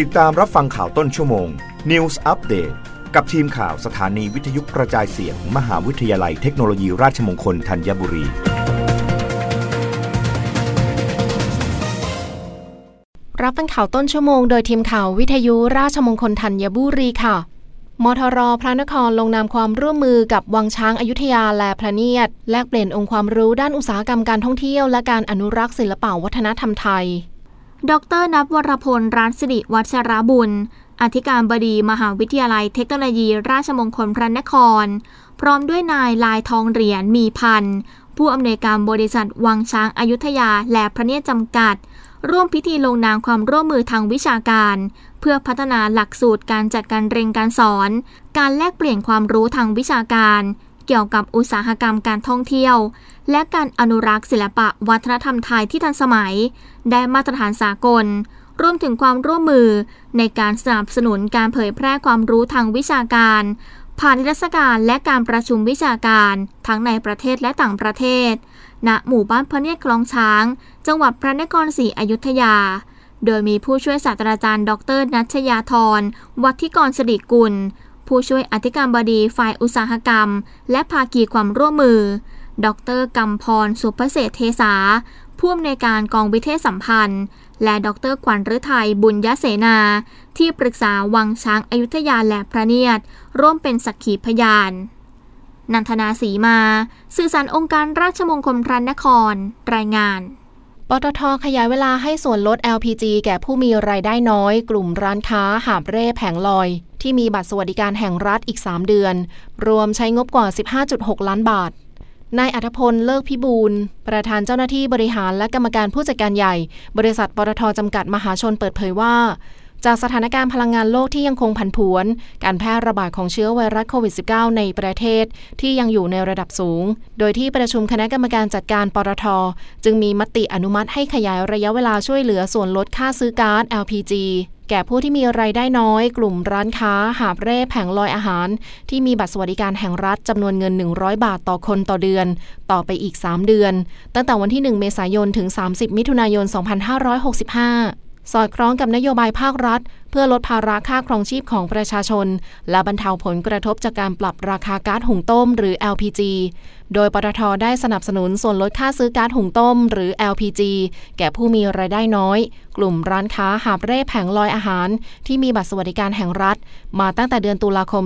ติดตามรับฟังข่าวต้นชั่วโมง News Update กับทีมข่าวสถานีวิทยุกระจายเสียงมมหาวิทยาลัยเทคโนโลยีราชมงคลธัญบุรี รับฟังข่าวต้นชั่วโมงโดยทีมข่าววิทยุราชมงคลธัญบุรีค่ะ มทร พระนครลงนามความร่วมมือกับวังช้างอายุทยาและพระเนียด แลกเปลี่ยนองค์ความรู้ด้านอุตสาหกรรมการท่องเที่ยว และการอนุรักษ์ศิลปวัฒนธรรมไทย ดรนับวรพลร้านสิริวัชรบุญ อธิการบดีมหาวิทยาลัยเทคโนโลยี ราชมงคลพระนคร พร้อมด้วยนายลายทองเหรียญมีพัน ผู้อำนวยการบริษัทวังช้างอายุทยาและพระเนียจำกัด ร่วมพิธีลงนามความร่วมมือทางวิชาการ เพื่อพัฒนาหลักสูตรการจัดการเรียนการสอน การแลกเปลี่ยนความรู้ทางวิชาการ เกี่ยวกับอุตสาหกรรมการท่องเที่ยว และการอนุรักษ์ศิลปะวัฒนธรรมไทยที่ทันสมัย ได้มาตรฐานสากล รวมถึงความร่วมมือในการสนับสนุนการเผยแพร่ความรู้ทางวิชาการ ผ่านนิทรรศการและการประชุมวิชาการ ทั้งในประเทศและต่างประเทศ ณ หมู่บ้านพระเนียดคลองช้าง จังหวัดพระนครศรีอยุธยาโดยมีผู้ช่วยศาสตราจารย์ ดร นัชยาธร วัฒิกรสิริกุล ผู้ช่วยอธิการบดีฝ่ายอุตสาหกรรม และภาคีความร่วมมือ ดรกำพรสุภเศษเทสาผู้อำนวยการกองวิเทศสัมพันธ์ และดรขวัญฤทัยบุญยเสนา ที่ปรึกษาวังช้างอายุทยาและพระเนียด ร่วมเป็นสักขีพยาน นันทนาสีมา สื่อสารองค์การราชมงคลพระนคร รายงานปตทขยายเวลาให้ส่วนลด LPG แก่ผู้มีรายได้น้อย กลุ่มร้านค้าหาบเร่แผงลอย ที่มีบัตรสวัสดิการแห่งรัฐอีก 3 เดือน รวมใช้งบกว่า 15.6 ล้านบาท นายอัธพล เลิกพิบูล ประธานเจ้าหน้าที่บริหารและกรรมการผู้จัดการใหญ่ บริษัทปตทจำกัดมหาชนเปิดเผยว่าจากสถานการณ์พลังงานโลกที่ยังคงผันผวน การแพร่ระบาดของเชื้อไวรัสโควิด -19 ในประเทศที่ยังอยู่ในระดับสูง โดยที่ประชุมคณะกรรมการจัดการปตท จึงมีมติอนุมัติให้ขยายระยะเวลาช่วยเหลือส่วนลดค่าซื้อก๊าซ LPG แก่ผู้ที่มีรายได้น้อย กลุ่มร้านค้า หาบเร่แผงลอยอาหาร ที่มีบัตรสวัสดิการแห่งรัฐจำนวนเงิน 100 บาทต่อคนต่อเดือน ต่อไปอีก 3 เดือน ตั้งแต่วันที่ 1 เมษายนถึง 30 มิถุนายน 2565 สอดคล้องกับนโยบายภาครัฐ เพื่อลดภาระค่าครองชีพของประชาชน และบรรเทาผลกระทบจากการปรับราคาก๊าซหุงต้ม หรือ LPG โดยปตทได้สนับสนุนส่วนลดค่าซื้อก๊าซหุงต้ม หรือ LPG แก่ผู้มีรายได้น้อย กลุ่มร้านค้าหาบเร่แผงลอยอาหาร ที่มีบัตรสวัสดิการแห่งรัฐ มาตั้งแต่เดือนตุลาคม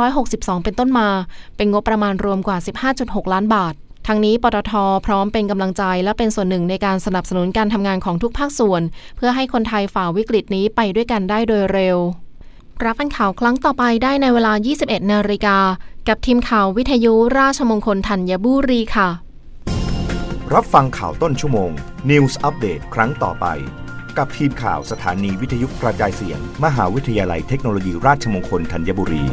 2562 เป็นต้นมา เป็นงบประมาณรวมกว่า 15.6 ล้านบาท ทั้งนี้ปตทพร้อมเป็นกำลังใจและเป็นส่วนหนึ่งในการสนับสนุนการทำงานของทุกภาคส่วน เพื่อให้คนไทยฝ่าวิกฤตนี้ไปด้วยกันได้โดยเร็ว รับฟังข่าวครั้งต่อไปได้ในเวลา 21 นาฬิกา กับทีมข่าววิทยุราชมงคลธัญบุรีค่ะ รับฟังข่าวต้นชั่วโมง News อัปเดตครั้งต่อไป กับทีมข่าวสถานีวิทยุกระจายเสียง มหาวิทยาลัยเทคโนโลยีราชมงคลธัญบุรี